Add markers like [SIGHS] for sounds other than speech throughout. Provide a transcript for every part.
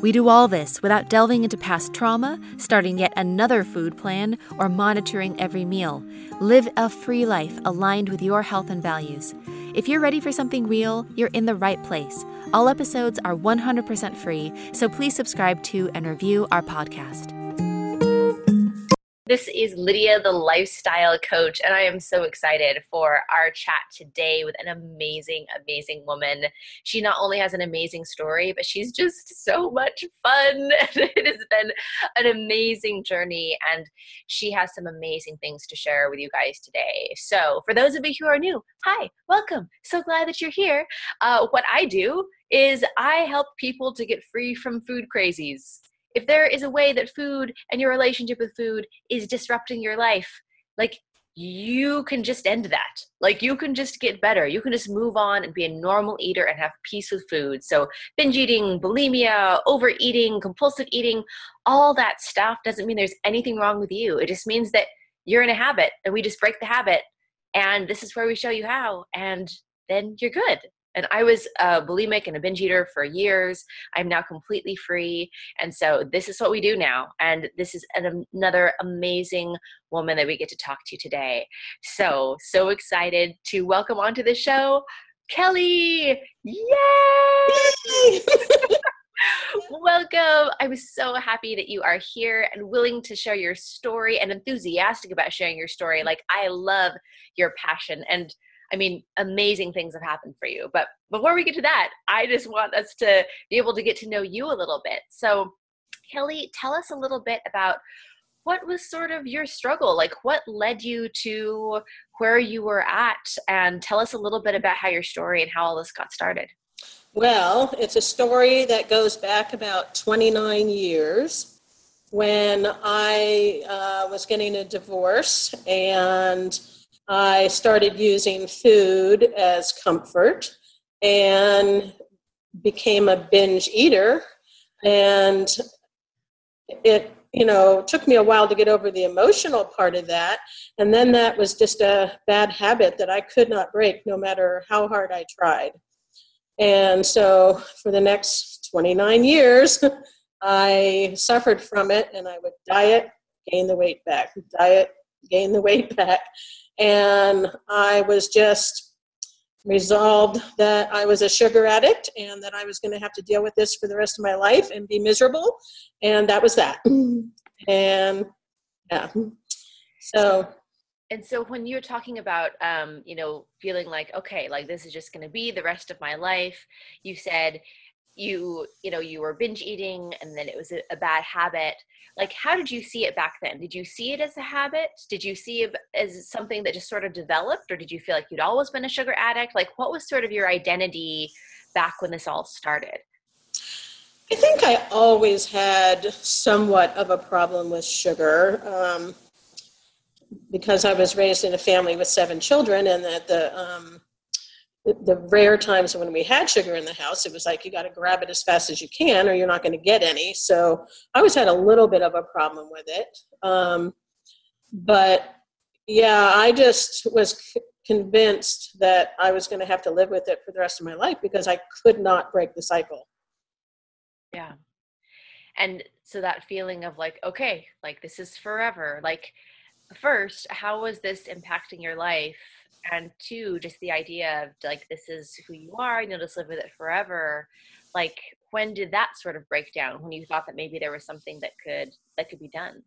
we do all this without delving into past trauma, starting yet another food plan, or monitoring every meal. Live a free life aligned with your health and values. If you're ready for something real, you're in the right place. All episodes are 100% free, so please subscribe to and review our podcast. This is Lydia, the lifestyle coach, and I am so excited for our chat today with an amazing, amazing woman. She not only has an amazing story, but she's just so much fun. [LAUGHS] it has been an amazing journey, and she has some amazing things to share with you guys today. So, for those of you who are new, hi, welcome. So glad that you're here. Uh, what I do is I help people to get free from food crazies if there is a way that food and your relationship with food is disrupting your life, like you can just end that. Like you can just get better. You can just move on and be a normal eater and have peace with food. So binge eating, bulimia, overeating, compulsive eating, all that stuff doesn't mean there's anything wrong with you. It just means that you're in a habit and we just break the habit and this is where we show you how and then you're good and I was a bulimic and a binge eater for years. I'm now completely free. And so this is what we do now. And this is an, another amazing woman that we get to talk to today. So, so excited to welcome onto the show, Kelly. Yay! [LAUGHS] Welcome. I'm so happy that you are here and willing to share your story and enthusiastic about sharing your story. Like, I love your passion. And I mean, amazing things have happened for you. But before we get to that, I just want us to be able to get to know you a little bit. So, Kelly, tell us a little bit about what was sort of your struggle? Like, what led you to where you were at? And tell us a little bit about how your story and how all this got started. Well, it's a story that goes back about 29 years when I uh, was getting a divorce and I started using food as comfort and became a binge eater. And it, you know, took me a while to get over the emotional part of that. And then that was just a bad habit that I could not break no matter how hard I tried. And so for the next 29 years, [LAUGHS] I suffered from it and I would diet, gain the weight back, diet, gain the weight back. And I was just resolved that I was a sugar addict and that I was going to have to deal with this for the rest of my life and be miserable. And that was that. [CLEARS THROAT] And yeah. So and so when you're talking about um, you know feeling like okay like this is just going to be the rest of my life you said you you know you were binge eating and then it was a, a, bad habit. Like how did you see it back then? Did you see it as a habit? Did you see it as something that just sort of developed or did you feel like you'd always been a sugar addict? Like what was sort of your identity back when this all started? I think i always had somewhat of a problem with sugar um, because i was raised in a family with seven children and that the um, the, rare times when we had sugar in the house, it was like you got to grab it as fast as you can, or you're not going to get any. So I always had a little bit of a problem with it. Um, but yeah, I just was c- convinced that I was going to have to live with it for the rest of my life because I could not break the cycle. Yeah. And so that feeling of like, okay, like this is forever. Like, first, how was this impacting your life? And two just the idea of like this is who you are and you'll just live with it forever. Like when did that sort of break down? When you thought that maybe there was something that could that could be done?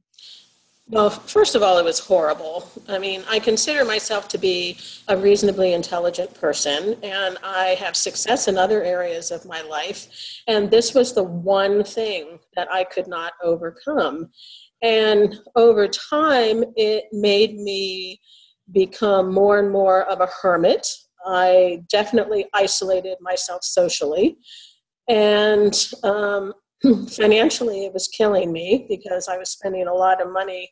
Well first of all it was horrible. I mean i consider myself to be a reasonably intelligent person and i have success in other areas of my life and this was the one thing that i could not overcome. And over time it made me become more and more of a hermit. I definitely isolated myself socially. And um, [CLEARS THROAT] financially, it was killing me because I was spending a lot of money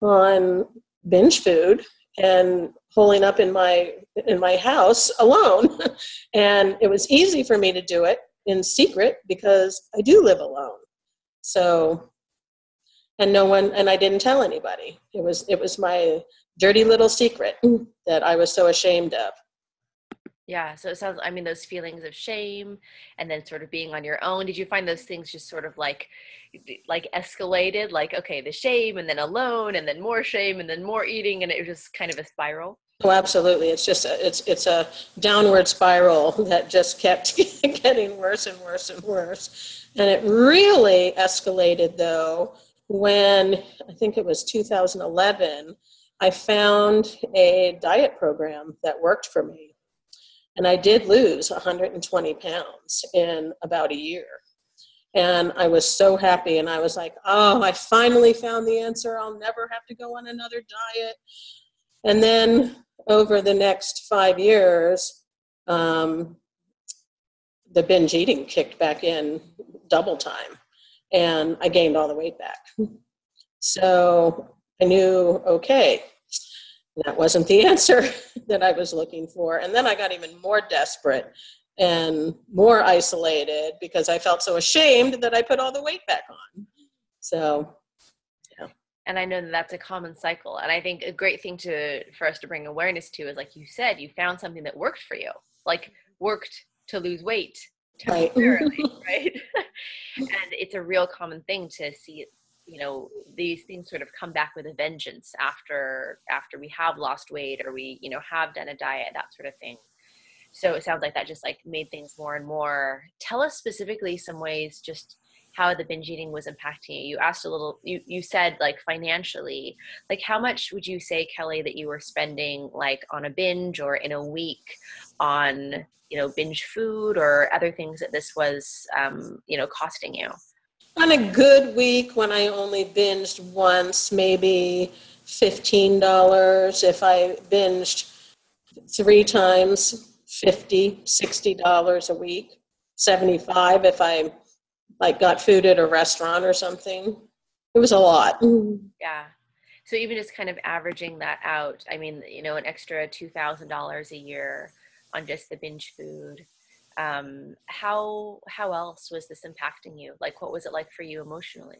on binge food and holding up in my in my house alone [LAUGHS] and it was easy for me to do it in secret because i do live alone so and no one and i didn't tell anybody it was it was my dirty little secret that i was so ashamed of. Yeah so it sounds i mean those feelings of shame and then sort of being on your own did you find those things just sort of like like escalated like okay the shame and then alone and then more shame and then more eating and it was just kind of a spiral? Oh absolutely. It's just a, it's it's a downward spiral that just kept [LAUGHS] getting worse and worse and worse. And it really escalated though when i think it was 2011 i found a diet program that worked for me and I did lose 120 pounds in about a year. And I was so happy. And I was like, oh, I finally found the answer. I'll never have to go on another diet. And then over the next five years, um, the binge eating kicked back in double time. And I gained all the weight back. So I knew, okay, that wasn't the [LAUGHS] answer that I was looking for. And then I got even more desperate and more isolated because I felt so ashamed that I put all the weight back on. So, yeah. And I know that that's a common cycle. And I think a great thing to for us to bring awareness to is like you said, you found something that worked for you, like worked to lose weight temporarily, [LAUGHS] right? right? [LAUGHS] and it's a real common thing to see you know these things sort of come back with a vengeance after after we have lost weight or we you know have done a diet that sort of thing. So it sounds like that just like made things more and more. Tell us specifically some ways just how the binge eating was impacting you. You asked a little you you said like financially. Like how much would you say kelly that you were spending like on a binge or in a week on you know binge food or other things that this was um, you know costing you on a good week when I only binged once, maybe $15. If I binged three times, 50 $60 a week. 75 if I like got food at a restaurant or something. It was a lot. Yeah. So even just kind of averaging that out, I mean, you know, an extra $2,000 a year on just the binge food um, how how else was this impacting you? Like what was it like for you emotionally?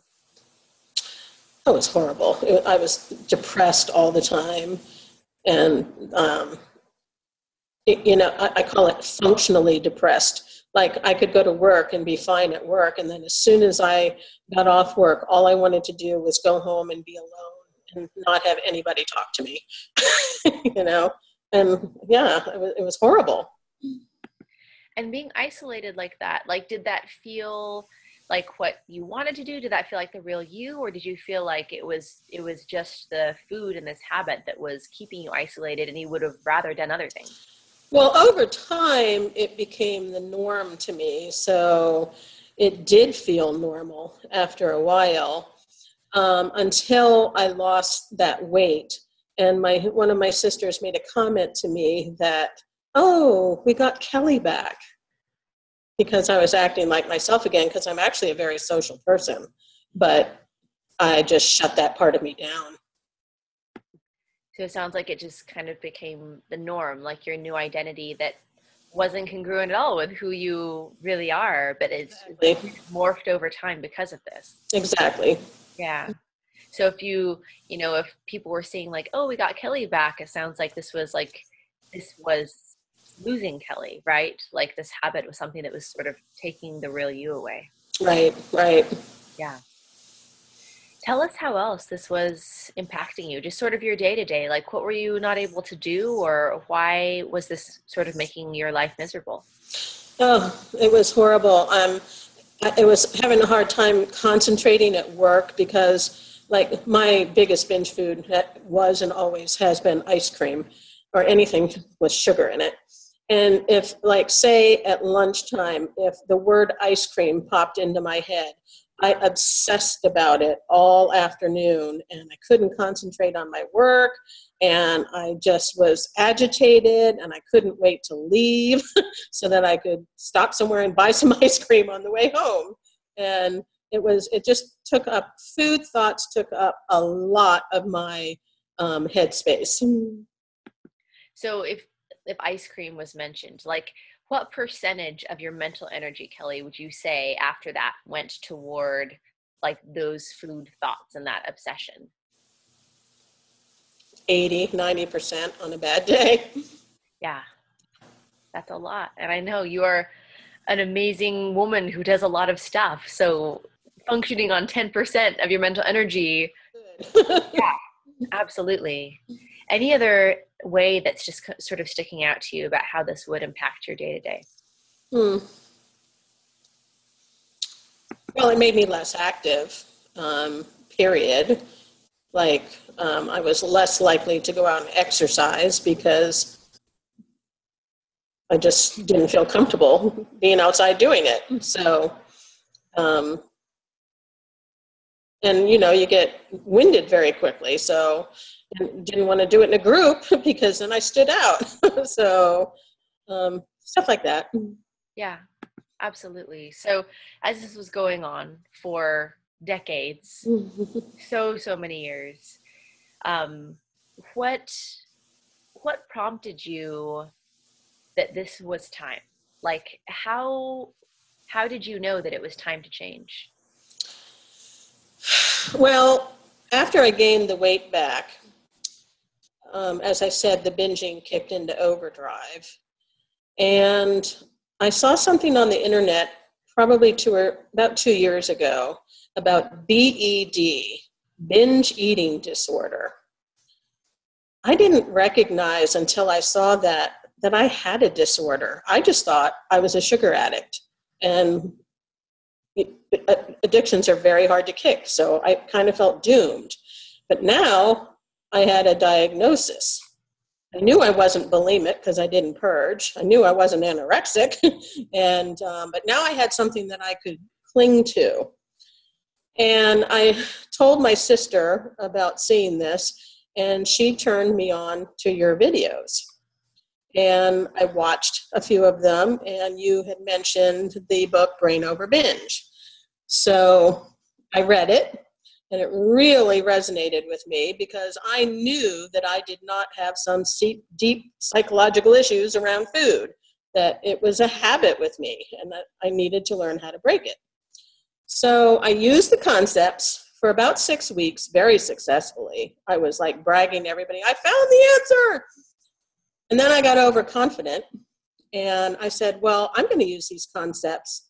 It was horrible. I was depressed all the time. And um, it, you know I, I call it functionally depressed. Like i could go to work and be fine at work and then as soon as i got off work all i wanted to do was go home and be alone and not have anybody talk to me [LAUGHS] you know? And yeah it was, it was horrible and being isolated like that like did that feel like what you wanted to do? Did that feel like the real you or did you feel like it was it was just the food and this habit that was keeping you isolated and you would have rather done other things? Well over time it became the norm to me so it did feel normal after a while um, until i lost that weight. And my one of my sisters made a comment to me that oh, we got Kelly back because I was acting like myself again because I'm actually a very social person. But I just shut that part of me down. So it sounds like it just kind of became the norm, like your new identity that wasn't congruent at all with who you really are, but it's exactly. morphed over time because of this. Exactly. Yeah. So if you, you know, if people were saying like, "Oh, we got Kelly back," it sounds like this was like this was losing Kelly, right? Like this habit was something that was sort of taking the real you away. Right, right. Yeah. Tell us how else this was impacting you, just sort of your day to day. Like, what were you not able to do, or why was this sort of making your life miserable? Oh, it was horrible. Um, I it was having a hard time concentrating at work because, like, my biggest binge food was and always has been ice cream or anything with sugar in it. And if, like, say at lunchtime, if the word ice cream popped into my head, I obsessed about it all afternoon and I couldn't concentrate on my work and I just was agitated and I couldn't wait to leave [LAUGHS] so that I could stop somewhere and buy [LAUGHS] some ice cream on the way home. And it was, it just took up, food thoughts took up a lot of my um, headspace. So if if ice cream was mentioned, like what percentage of your mental energy, Kelly, would you say after that went toward like those food thoughts and that obsession? 80, 90% on a bad day. Yeah, that's a lot. And I know you are an amazing woman who does a lot of stuff. So functioning on 10% of your mental energy. [LAUGHS] yeah, absolutely. Any other way that's just sort of sticking out to you about how this would impact your day to day? Well, it made me less active, um, period. Like, um, I was less likely to go out and exercise because I just didn't feel comfortable being outside doing it. So, um, and you know, you get winded very quickly. So, didn't want to do it in a group [LAUGHS] because then I stood out. [LAUGHS] so, um, stuff like that. Yeah, absolutely. So, as this was going on for decades, [LAUGHS] so so many years, um, what what prompted you that this was time? Like how how did you know that it was time to change? [SIGHS] Well, after I gained the weight back, um, as I said, the binging kicked into overdrive. And I saw something on the internet probably two or about two years ago about BED, binge eating disorder. I didn't recognize until I saw that that I had a disorder. I just thought I was a sugar addict. And addictions are very hard to kick, so I kind of felt doomed. But now I had a diagnosis. I knew I wasn't bulimic because I didn't purge. I knew I wasn't anorexic, [LAUGHS] and um, but now I had something that I could cling to. And I told my sister about seeing this, and she turned me on to your videos and I watched a few of them, and you had mentioned the book Brain Over Binge. So I read it, and it really resonated with me because I knew that I did not have some deep psychological issues around food, that it was a habit with me, and that I needed to learn how to break it. So I used the concepts for about six weeks very successfully. I was like bragging to everybody, I found the answer. And then I got overconfident and I said, well, I'm going to use these concepts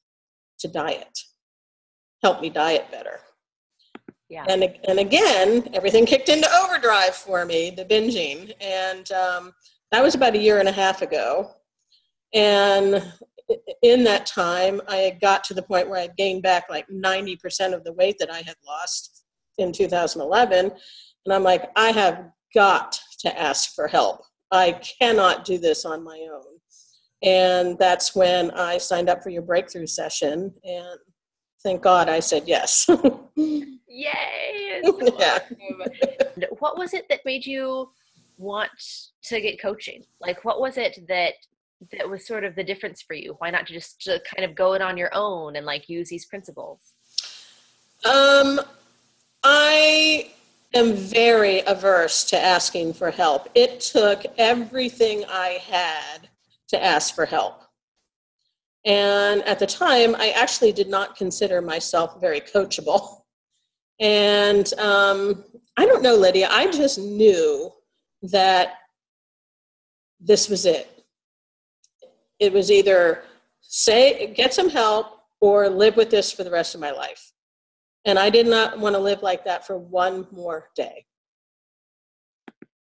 to diet, help me diet better. Yeah. And, and again, everything kicked into overdrive for me, the binging. And um, that was about a year and a half ago. And in that time, I had got to the point where I gained back like 90% of the weight that I had lost in 2011. And I'm like, I have got to ask for help. I cannot do this on my own. And that's when I signed up for your breakthrough session. And thank God I said yes. Yay! [LAUGHS] yeah. what was it that made you want to get coaching? Like, what was it that that was sort of the difference for you? Why not just to kind of go it on your own and like use these principles? Um, I am very averse to asking for help. It took everything I had to ask for help. And at the time, I actually did not consider myself very coachable. And um, I don't know, Lydia, I just knew that this was it. It was either say, get some help or live with this for the rest of my life. And I did not want to live like that for one more day.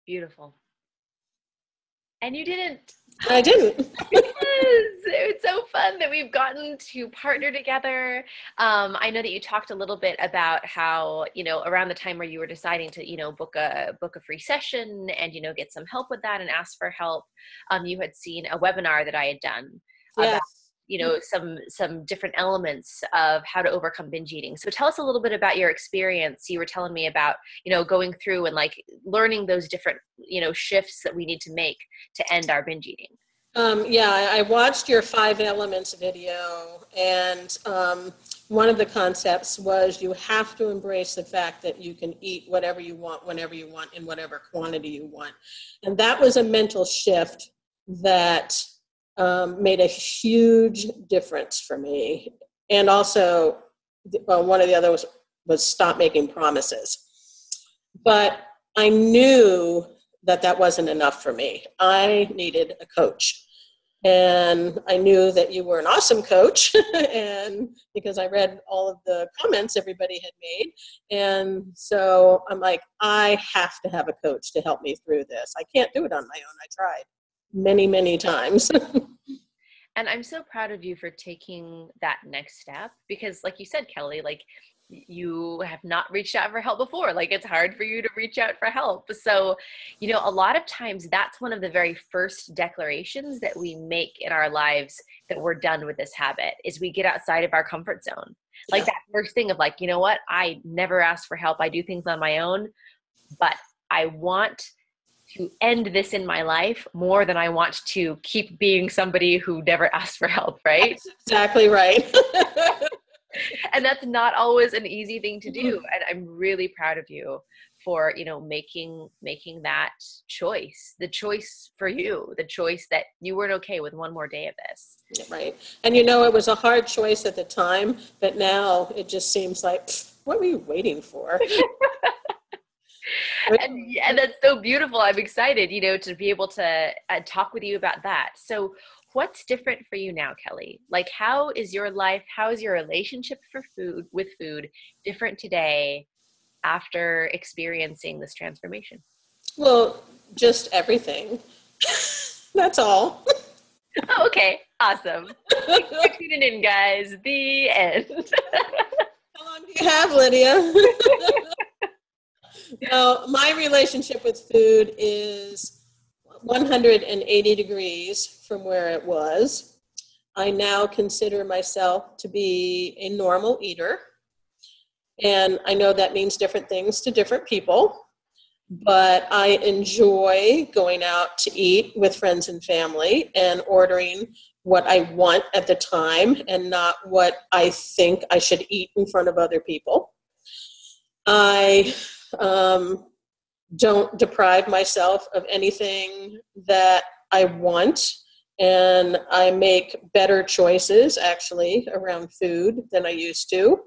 Beautiful. And you didn't. I didn't. [LAUGHS] it's so fun that we've gotten to partner together. Um, I know that you talked a little bit about how you know around the time where you were deciding to you know book a book a free session and you know get some help with that and ask for help. Um, you had seen a webinar that I had done yes. about you know some some different elements of how to overcome binge eating. So tell us a little bit about your experience. You were telling me about you know going through and like learning those different you know shifts that we need to make to end our binge eating. Um, yeah i watched your five elements video and um, one of the concepts was you have to embrace the fact that you can eat whatever you want, whenever you want, in whatever quantity you want. And that was a mental shift that um, made a huge difference for me. And also, one of the others was, was stop making promises. But I knew that that wasn't enough for me. I needed a coach. And I knew that you were an awesome coach, [LAUGHS] and because I read all of the comments everybody had made. And so I'm like, I have to have a coach to help me through this. I can't do it on my own. I tried many, many times. [LAUGHS] and I'm so proud of you for taking that next step because, like you said, Kelly, like you have not reached out for help before. Like it's hard for you to reach out for help. So, you know, a lot of times that's one of the very first declarations that we make in our lives that we're done with this habit is we get outside of our comfort zone. Like that first thing of like, you know what? I never ask for help. I do things on my own, but I want to end this in my life more than I want to keep being somebody who never [LAUGHS] asked for help, right? That's exactly right. [LAUGHS] and that's not always an easy thing to do mm-hmm. and i'm really proud of you for you know making making that choice the choice for you the choice that you weren't okay with one more day of this right and you know it was a hard choice at the time but now it just seems like what were you waiting for [LAUGHS] and, and that's so beautiful. I'm excited you know to be able to uh, talk with you about that. So what's different for you now kelly? Like how is your life how is your relationship for food with food different today after experiencing this transformation? Well just everything. [LAUGHS] That's all. Oh, okay. Awesome. Tuning in guys. The end. [LAUGHS] How long do you have lydia [LAUGHS] no my relationship with food is 180 degrees from where it was. I now consider myself to be a normal eater. And I know that means different things to different people, but I enjoy going out to eat with friends and family and ordering what I want at the time and not what I think I should eat in front of other people. I um, don't deprive myself of anything that I want. And I make better choices actually around food than I used to.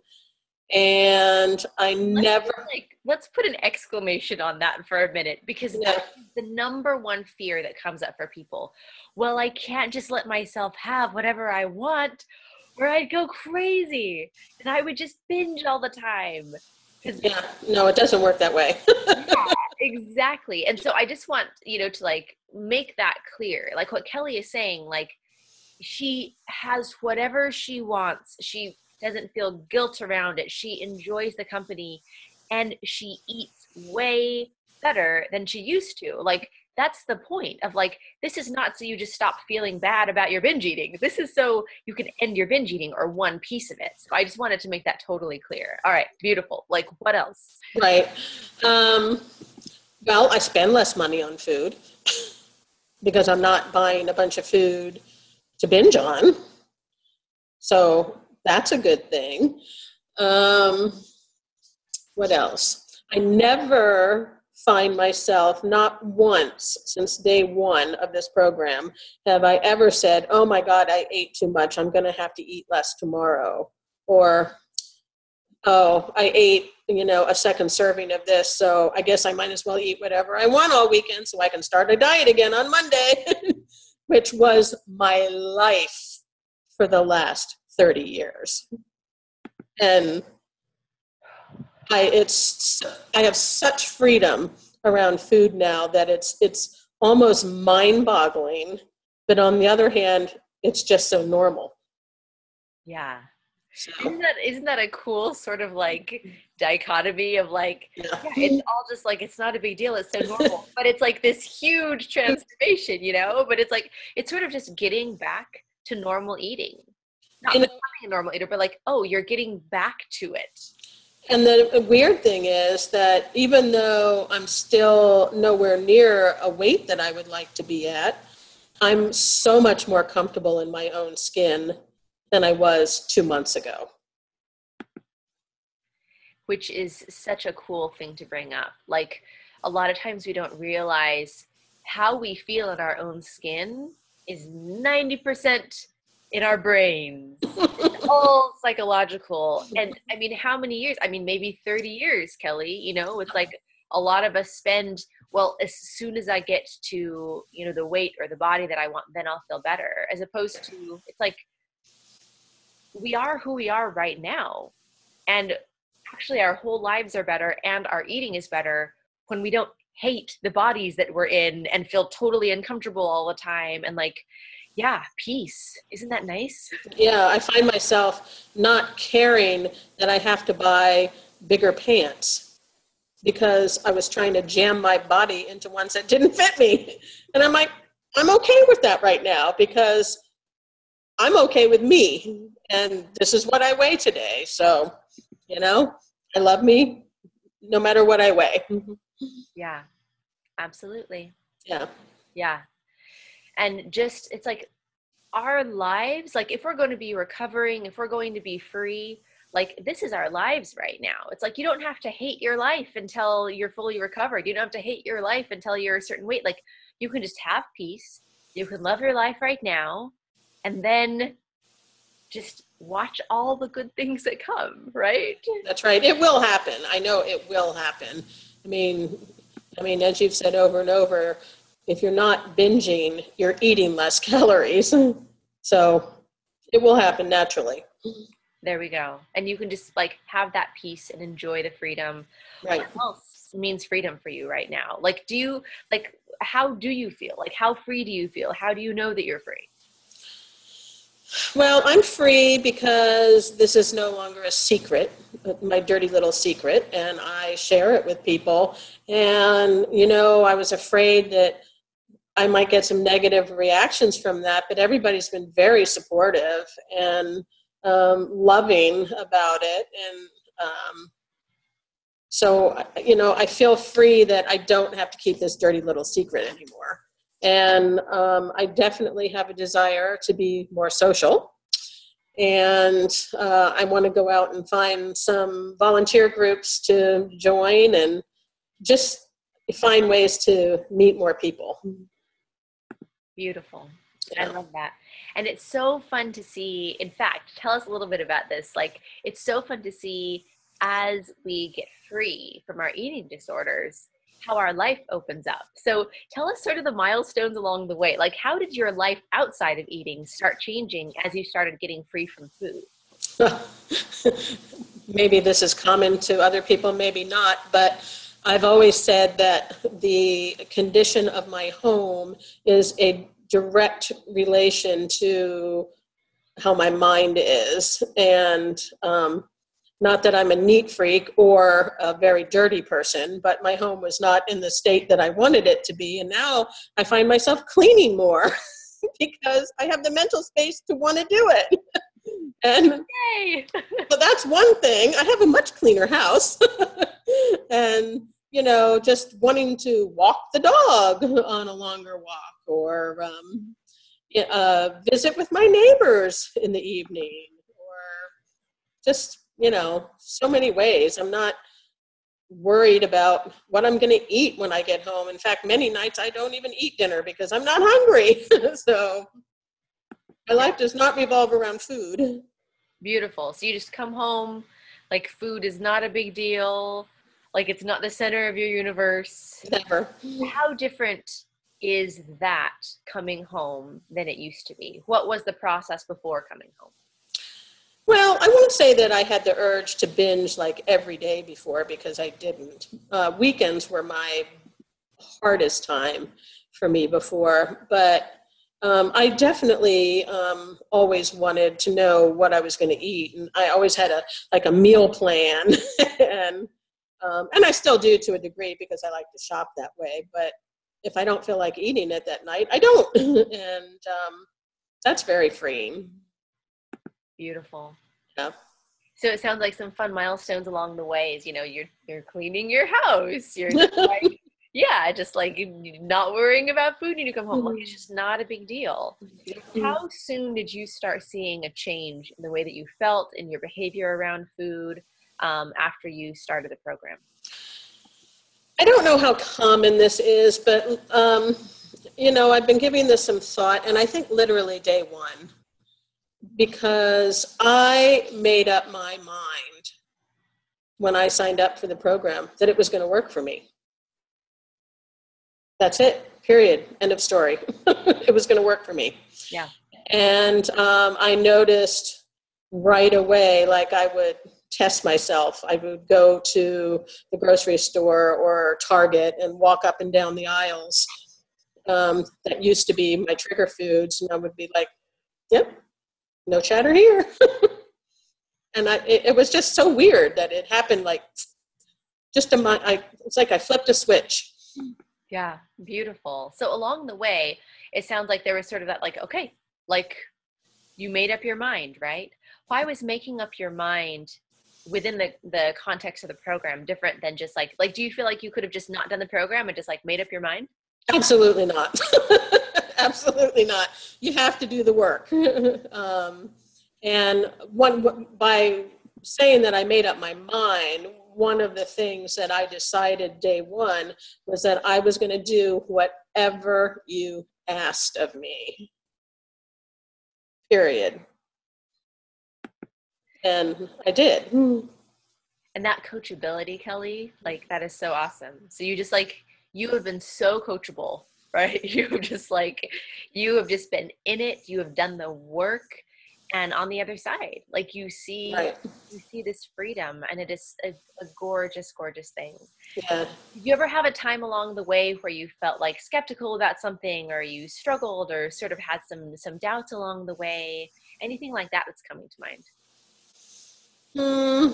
And I let's never like let's put an exclamation on that for a minute because yeah. that's the number one fear that comes up for people. Well, I can't just let myself have whatever I want or I'd go crazy and I would just binge all the time. Yeah, no, it doesn't work that way. [LAUGHS] yeah, exactly. And so I just want, you know, to like make that clear. Like what Kelly is saying, like she has whatever she wants. She doesn't feel guilt around it. She enjoys the company and she eats way better than she used to. Like that's the point of like this is not so you just stop feeling bad about your binge eating. This is so you can end your binge eating or one piece of it. So i just wanted to make that totally clear. All right beautiful. Like what else? Right. Um well i spend less money on food [LAUGHS] because i'm not buying a bunch of food to binge on. So that's a good thing. Um what else? I never find myself not once since day one of this program have I ever said, oh my God, I ate too much. I'm going to have to eat less tomorrow. Or, oh, I ate, you know, a second serving of this. So I guess I might as well eat whatever I want all weekend so I can start a diet again on Monday, [LAUGHS] which was my life for the last 30 years. And I it's I have such freedom around food now that it's it's almost mind-boggling. But on the other hand, it's just so normal. Yeah. So. Isn't that isn't that a cool sort of like dichotomy of like yeah. yeah. it's all just like it's not a big deal it's so normal [LAUGHS] but it's like this huge transformation you know but it's like it's sort of just getting back to normal eating not becoming a normal eater but like oh you're getting back to it and the weird thing is that even though I'm still nowhere near a weight that I would like to be at, I'm so much more comfortable in my own skin than I was two months ago. which is such a cool thing to bring up. Like a lot of times we don't realize how we feel in our own skin is 90% in our brains. It's [LAUGHS] all psychological. And I mean, how many years? I mean, maybe 30 years, Kelly, you know, it's like a lot of us spend well as soon as i get to you know the weight or the body that i want then i'll feel better as opposed to it's like we are who we are right now and actually our whole lives are better and our eating is better when we don't hate the bodies that we're in and feel totally uncomfortable all the time and like yeah peace. Isn't that nice? Yeah i find myself not caring that i have to buy bigger pants because i was trying to jam my body into ones that didn't fit me. [LAUGHS] And i'm like i'm okay with that right now because i'm okay with me and this is what i weigh today. So you know i love me no matter what i weigh. Yeah absolutely. Yeah. Yeah and just it's like our lives like if we're going to be recovering if we're going to be free like this is our lives right now. It's like you don't have to hate your life until you're fully recovered. You don't have to hate your life until you're a certain weight. Like you can just have peace. You can love your life right now and then just watch all the good things that come right? That's right. It will happen. I know it will happen. I mean i mean as you've said over and over if you're not binging you're eating less [LAUGHS] calories. So it will happen naturally. There we go. And you can just like have that peace and enjoy the freedom. Right. What else means freedom for you right now? Like do you like how do you feel? Like how free do you feel? How do you know that you're free? Well, I'm free because this is no longer a secret, my dirty little secret, and I share it with people. And, you know, I was afraid that I might get some negative reactions from that, but everybody's been very supportive and um, loving about it. And um, so, you know, I feel free that I don't have to keep this dirty little secret anymore. And um, I definitely have a desire to be more social. And uh, I want to go out and find some volunteer groups to join and just find ways to meet more people. Beautiful. Yeah. i love that. And it's so fun to see in fact tell us a little bit about this like it's so fun to see as we get free from our eating disorders how our life opens up. So tell us sort of the milestones along the way like how did your life outside of eating start changing as you started getting free from food? [LAUGHS] Maybe this is common to other people, maybe not, but I've always said that the condition of my home is a direct relation to how my mind is. And um, not that I'm a neat freak or a very dirty person, but my home was not in the state that I wanted it to be. And now I find myself cleaning more [LAUGHS] because I have the mental space to want to do it. [LAUGHS] and yay [LAUGHS] but that's one thing. I have a much cleaner house. [LAUGHS] and, you know, just wanting to walk the dog on a longer walk or um, uh, visit with my neighbors in the evening or just, you know, so many ways. I'm not worried about what I'm going to eat when I get home. In fact, many nights I don't even eat dinner because I'm not hungry. [LAUGHS] so my life does not revolve around food. beautiful so you just come home like food is not a big deal like it's not the center of your universe Never. how different is that coming home than it used to be what was the process before coming home Well, I won't say that I had the urge to binge like every day before because I didn't. Uh, weekends were my hardest time for me before, but um, I definitely um, always wanted to know what I was going to eat, and I always had a like a meal plan, [LAUGHS] and um, and I still do to a degree because I like to shop that way. But if I don't feel like eating it that night, I don't, [LAUGHS] and um, that's very freeing. beautiful. Yeah. so it sounds like some fun milestones along the way is you know you're you're cleaning your house. You're [LAUGHS] like yeah just like not worrying about food when you come home. Like it's just not a big deal. How soon did you start seeing a change in the way that you felt in your behavior around food um, after you started the program? I don't know how common this is, but um, you know, I've been giving this some thought, and I think literally day one, because I made up my mind when I signed up for the program that it was going to work for me. That's it. Period. End of story. [LAUGHS] it was going to work for me. Yeah. And um, I noticed right away, like I would test myself. I would go to the grocery store or Target and walk up and down the aisles um, that used to be my trigger foods, and I would be like, "Yep, no chatter here." [LAUGHS] and I, it, it, was just so weird that it happened like just a month. I, it's like I flipped a switch. Yeah, beautiful. So along the way, it sounds like there was sort of that like, okay, like you made up your mind, right? Why was making up your mind within the the context of the program different than just like like do you feel like you could have just not done the program and just like made up your mind? Absolutely not. [LAUGHS] Absolutely not. You have to do the work. [LAUGHS] Um, and one by saying that i made up my mind one of the things that i decided day one was that i was going to do whatever you asked of me. Period and I did. And that coachability, Kelly, like that is so awesome. So you just like you have been so coachable, [LAUGHS] right? You've just like you have just been in it. You have done the work, and on the other side, like you see, right. you see this freedom, and it is a, a gorgeous, gorgeous thing. Yeah. Did you ever have a time along the way where you felt like skeptical about something, or you struggled, or sort of had some some doubts along the way? Anything like that that's coming to mind? Hmm.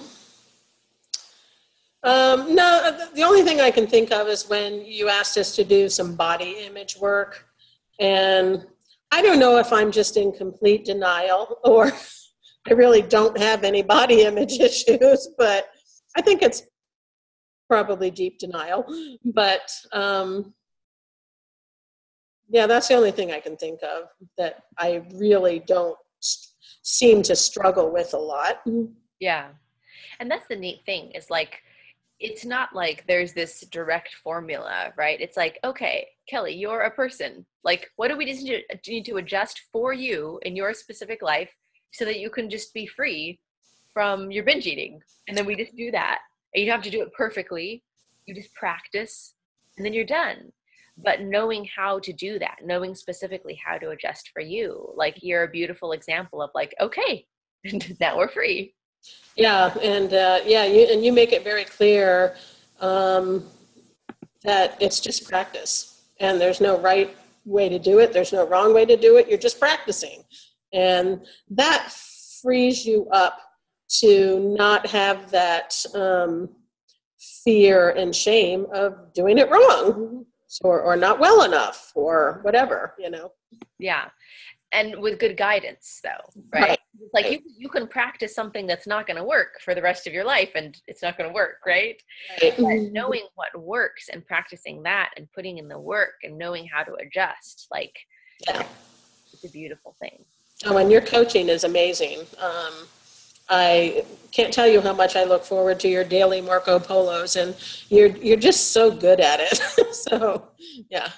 Um, no, the only thing I can think of is when you asked us to do some body image work. And I don't know if I'm just in complete denial or [LAUGHS] I really don't have any body image [LAUGHS] issues, but I think it's probably deep denial. But um, yeah, that's the only thing I can think of that I really don't seem to struggle with a lot. Yeah. And that's the neat thing is like, it's not like there's this direct formula, right? It's like, okay, Kelly, you're a person. Like, what do we need to adjust for you in your specific life so that you can just be free from your binge eating? And then we just do that. And you don't have to do it perfectly. You just practice and then you're done. But knowing how to do that, knowing specifically how to adjust for you, like you're a beautiful example of like, okay, [LAUGHS] now we're free. Yeah, and uh, yeah, you, and you make it very clear um, that it's just practice, and there's no right way to do it. There's no wrong way to do it. You're just practicing, and that frees you up to not have that um, fear and shame of doing it wrong or, or not well enough or whatever you know yeah and with good guidance though right, right. like you you can practice something that's not going to work for the rest of your life and it's not going to work right, knowing what works and practicing that and putting in the work and knowing how to adjust like yeah it's a beautiful thing oh and your coaching is amazing um I can't tell you how much I look forward to your daily Marco Polos, and you're you're just so good at it. [LAUGHS] so, yeah.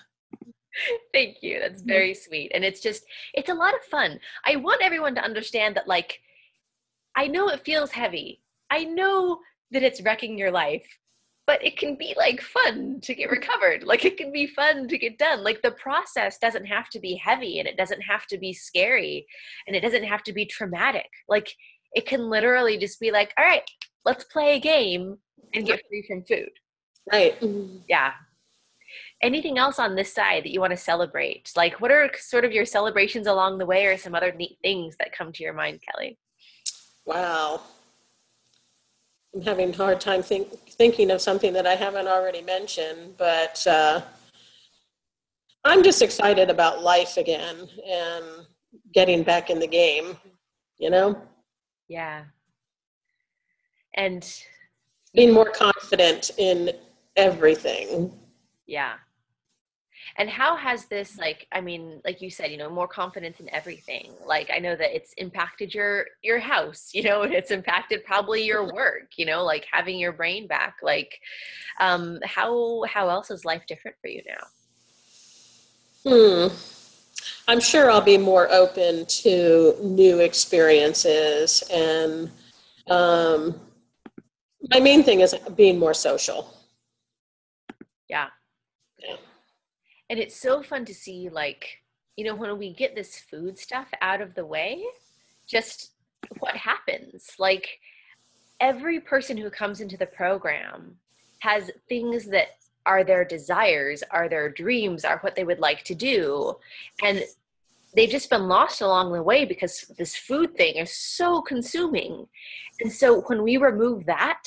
[LAUGHS] Thank you. That's mm-hmm. very sweet. And it's just, it's a lot of fun. I want everyone to understand that, like, I know it feels heavy. I know that it's wrecking your life, but it can be like fun to get recovered. Like, it can be fun to get done. Like, the process doesn't have to be heavy and it doesn't have to be scary and it doesn't have to be traumatic. Like, it can literally just be like, all right, let's play a game and get free from food. Right. Yeah anything else on this side that you want to celebrate? Like, what are sort of your celebrations along the way, or some other neat things that come to your mind, Kelly? Wow. I'm having a hard time think, thinking of something that I haven't already mentioned, but uh, I'm just excited about life again and getting back in the game, you know? Yeah. And being more confident in everything. Yeah And how has this like I mean, like you said, you know, more confidence in everything. Like I know that it's impacted your your house, [LAUGHS] you know, and it's impacted probably your [LAUGHS] work, you know, like having your brain back. Like um how how else is life different for you now? Hmm. I'm sure I'll be more open to new experiences and um my main thing is being more social. Yeah. Yeah. And it's so fun to see, like, you know, when we get this food stuff out of the way, just what happens. Like, every person who comes into the program has things that are their desires, are their dreams, are what they would like to do. And they've just been lost along the way because this food thing is so consuming. And so when we remove that,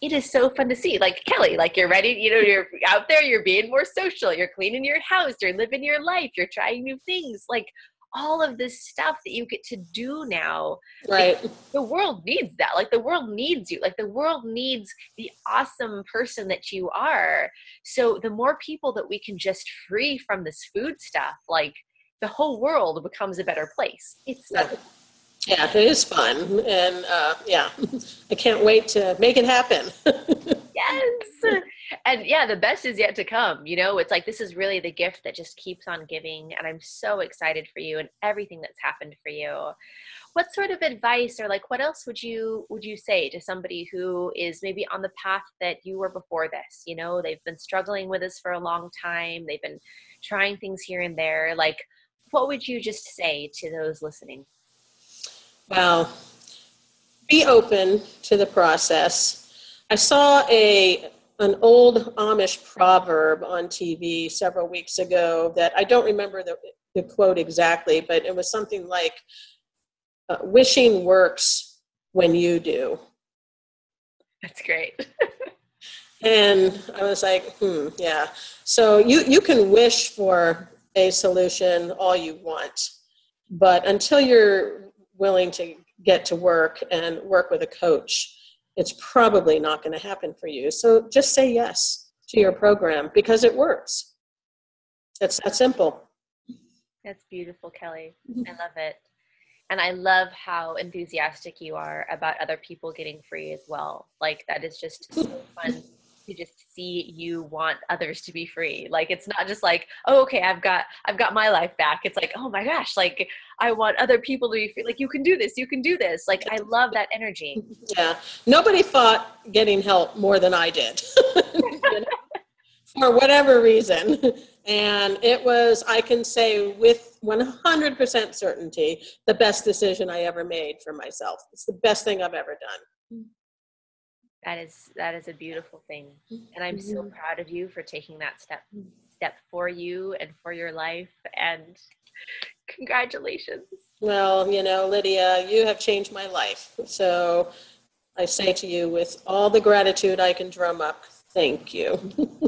it is so fun to see. Like Kelly, like you're ready, you know, you're out there, you're being more social, you're cleaning your house, you're living your life, you're trying new things. Like all of this stuff that you get to do now. Right. Like, the world needs that. Like the world needs you. Like the world needs the awesome person that you are. So the more people that we can just free from this food stuff, like the whole world becomes a better place. It's yeah. Yeah, it is fun. And uh, yeah, I can't wait to make it happen. [LAUGHS] yes. And yeah, the best is yet to come. You know, it's like this is really the gift that just keeps on giving. And I'm so excited for you and everything that's happened for you. What sort of advice or like what else would you would you say to somebody who is maybe on the path that you were before this? You know, they've been struggling with this for a long time. They've been trying things here and there. Like, what would you just say to those listening? Well, be open to the process. I saw a an old Amish proverb on TV several weeks ago that I don't remember the, the quote exactly, but it was something like, uh, "Wishing works when you do." That's great. [LAUGHS] and I was like, "Hmm, yeah." So you you can wish for a solution all you want, but until you're willing to get to work and work with a coach, it's probably not going to happen for you. So just say yes to your program because it works. It's that simple. That's beautiful, Kelly. I love it. And I love how enthusiastic you are about other people getting free as well. Like, that is just so fun to just see you want others to be free. Like it's not just like oh okay i've got i've got my life back. It's like oh my gosh like i want other people to be free. Like you can do this you can do this. Like i love that energy. [LAUGHS] Yeah. Nobody fought getting help more than i did. [LAUGHS] For whatever reason. And it was i can say with 100% certainty the best decision i ever made for myself. It's the best thing i've ever done mm. That is that is a beautiful thing and i'm so mm-hmm. proud of you for taking that step step for you and for your life and congratulations. Well you know lydia you have changed my life so i say to you with all the gratitude i can drum up thank you [LAUGHS]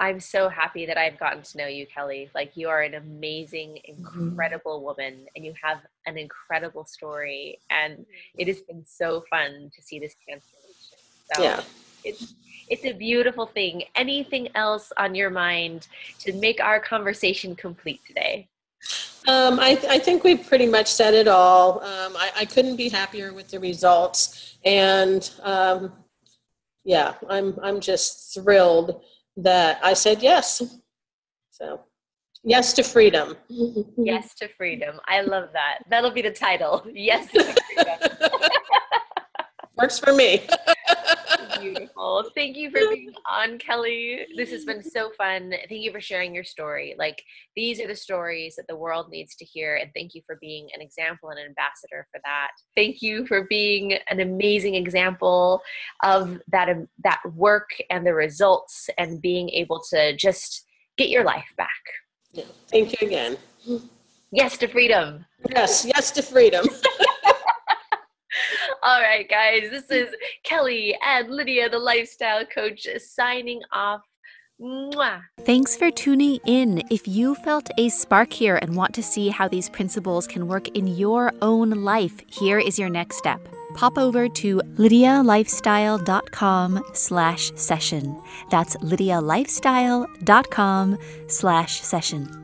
I'm so happy that I've gotten to know you, Kelly. Like you are an amazing, mm-hmm. incredible mm-hmm. woman and you have an incredible story. And it has been so fun to see this transformation. So yeah. it's it's a beautiful thing. Anything else on your mind to make our conversation complete today? Um, I, th- I, think we've pretty much said it all. Um, I, I, couldn't be happier with the results, and um, yeah, I'm I'm just thrilled that I said yes. So, yes to freedom. [LAUGHS] yes to freedom. I love that. That'll be the title. Yes to freedom. [LAUGHS] Works for me. [LAUGHS] Beautiful. Thank you for being on, Kelly. This has been so fun. Thank you for sharing your story. Like, these are the stories that the world needs to hear. And thank you for being an example and an ambassador for that. Thank you for being an amazing example of that, um, that work and the results and being able to just get your life back. Yeah. Thank you again. Yes to freedom. Yes, yes to freedom. [LAUGHS] All right, guys, this is Kelly and Lydia, the lifestyle coach, signing off. Mwah. Thanks for tuning in. If you felt a spark here and want to see how these principles can work in your own life, here is your next step. pop over to lydialifestyle.com slash session. That's lydialifestyle.com slash session